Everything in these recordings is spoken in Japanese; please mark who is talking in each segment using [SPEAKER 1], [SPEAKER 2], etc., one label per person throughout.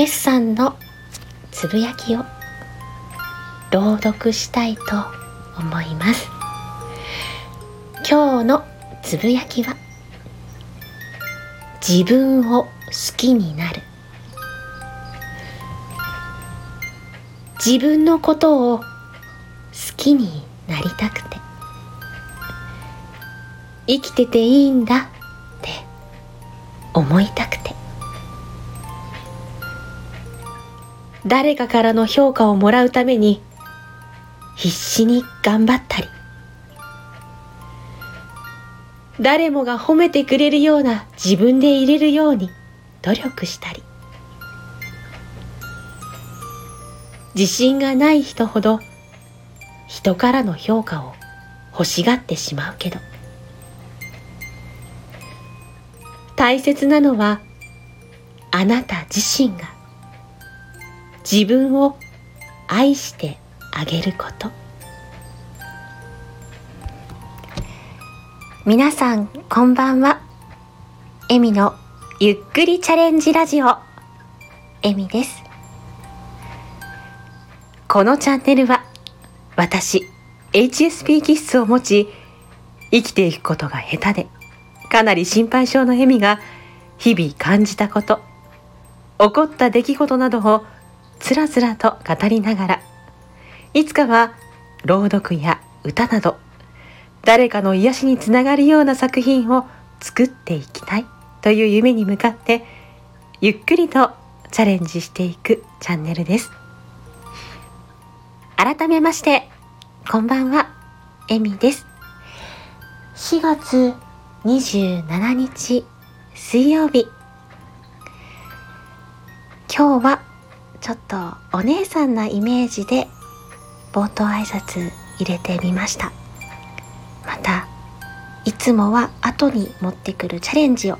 [SPEAKER 1] ペスさんのつぶやきを朗読したいと思います。今日のつぶやきは自分を好きになる。自分のことを好きになりたくて生きてていいんだって思いたくて。誰かからの評価をもらうために必死に頑張ったり。誰もが褒めてくれるような自分でいれるように努力したり。自信がない人ほど人からの評価を欲しがってしまうけど。大切なのはあなた自身が自分を愛してあげること。皆さんこんばんは。エミのゆっくりチャレンジラジオ。エミです。このチャンネルは私 HSP 気質を持ち生きていくことが下手でかなり心配性のエミが日々感じたこと起こった出来事などをつらつらと語りながらいつかは朗読や歌など誰かの癒しにつながるような作品を作っていきたいという夢に向かってゆっくりとチャレンジしていくチャンネルです。改めましてこんばんはエミです。4月27日水曜日。今日はちょっとお姉さんなイメージで冒頭挨拶入れてみました。またいつもは後に持ってくるチャレンジを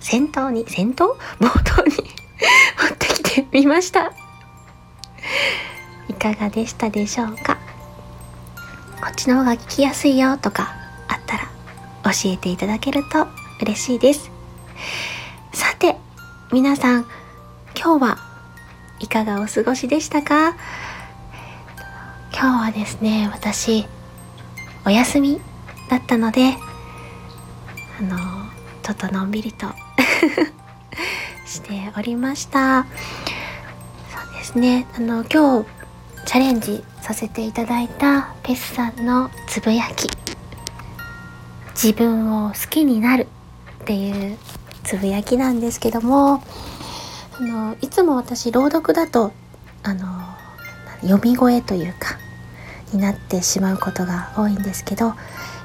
[SPEAKER 1] 先頭に先頭？冒頭に持ってきてみました。いかがでしたでしょうか？こっちの方が聞きやすいよとかあったら教えていただけると嬉しいです。さて皆さん今日はいかがお過ごしでしたか？今日はですね私お休みだったのであのちょっとのんびりと しておりました。そうですねあの今日チャレンジさせていただいたペスさんのつぶやき。自分を好きになるっていうつぶやきなんですけどもあのいつも私朗読だとあの読み声というかになってしまうことが多いんですけど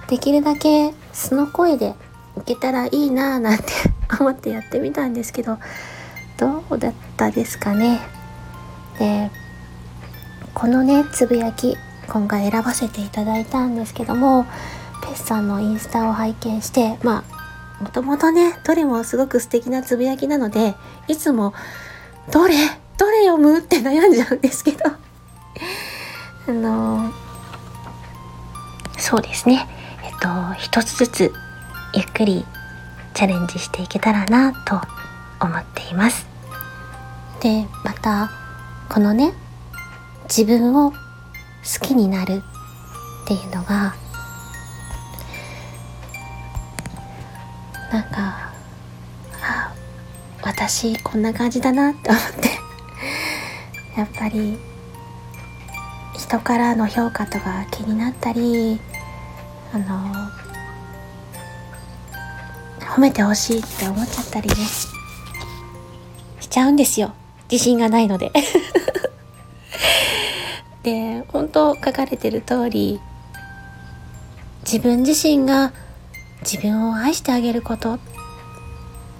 [SPEAKER 1] できるだけ素の声でいけたらいいなぁなんて 思ってやってみたんですけどどうだったですかね。でこのねつぶやき今回選ばせていただいたんですけどもペスさんのインスタを拝見してまあもともとねどれもすごく素敵なつぶやきなのでいつもどれどれ読むって悩んじゃうんですけど。あのそうですね。えっと一つずつゆっくりチャレンジしていけたらなと思っています。でまたこのね自分を好きになるっていうのが私こんな感じだなって思って。やっぱり人からの評価とか気になったりあの褒めてほしいって思っちゃったりね。しちゃうんですよ。自信がないので。で本当書かれてる通り自分自身が自分を愛してあげること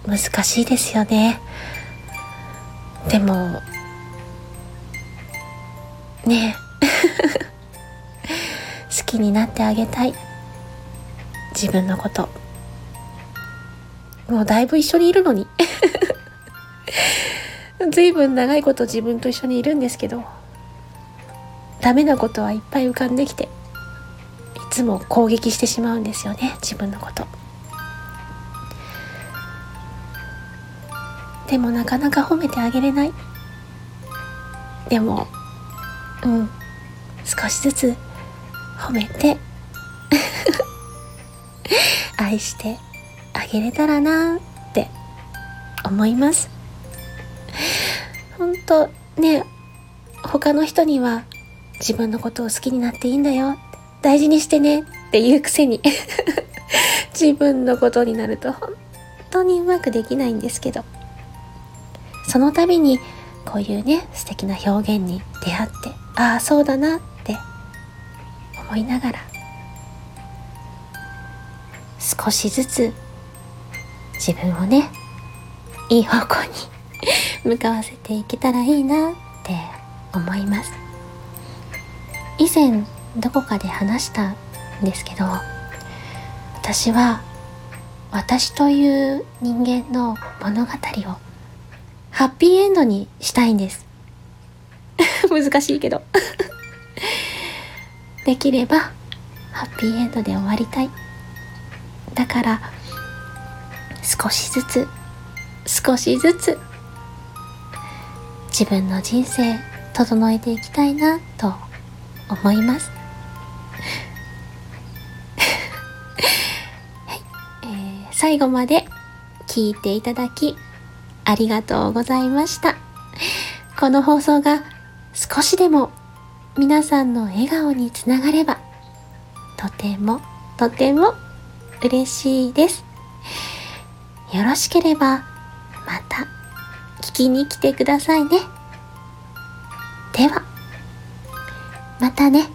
[SPEAKER 1] 難しいですよね。でもね。好きになってあげたい。自分のこと。もうだいぶ一緒にいるのに。ずいぶん長いこと自分と一緒にいるんですけどダメなことはいっぱい浮かんできていつも攻撃してしまうんですよね自分のこと。でもなかなか褒めてあげれない。でもうん。少しずつ褒めて 愛してあげれたらなって思います。本当ね他の人には自分のことを好きになっていいんだよ。大事にしてねっていうくせに 自分のことになると本当にうまくできないんですけど。その度にこういうね素敵な表現に出会ってああそうだなって思いながら少しずつ自分をねいい方向に 向かわせていけたらいいなって思います。以前どこかで話したんですけど私は私という人間の物語をハッピーエンドにしたいんです。難しいけど。できればハッピーエンドで終わりたい。だから少しずつ少しずつ自分の人生整えていきたいなと思います。はい、えー、最後まで聞いていただきありがとうございました。この放送が少しでも皆さんの笑顔につながればとてもとても嬉しいです。よろしければまた聞きに来てくださいね。ではまたね。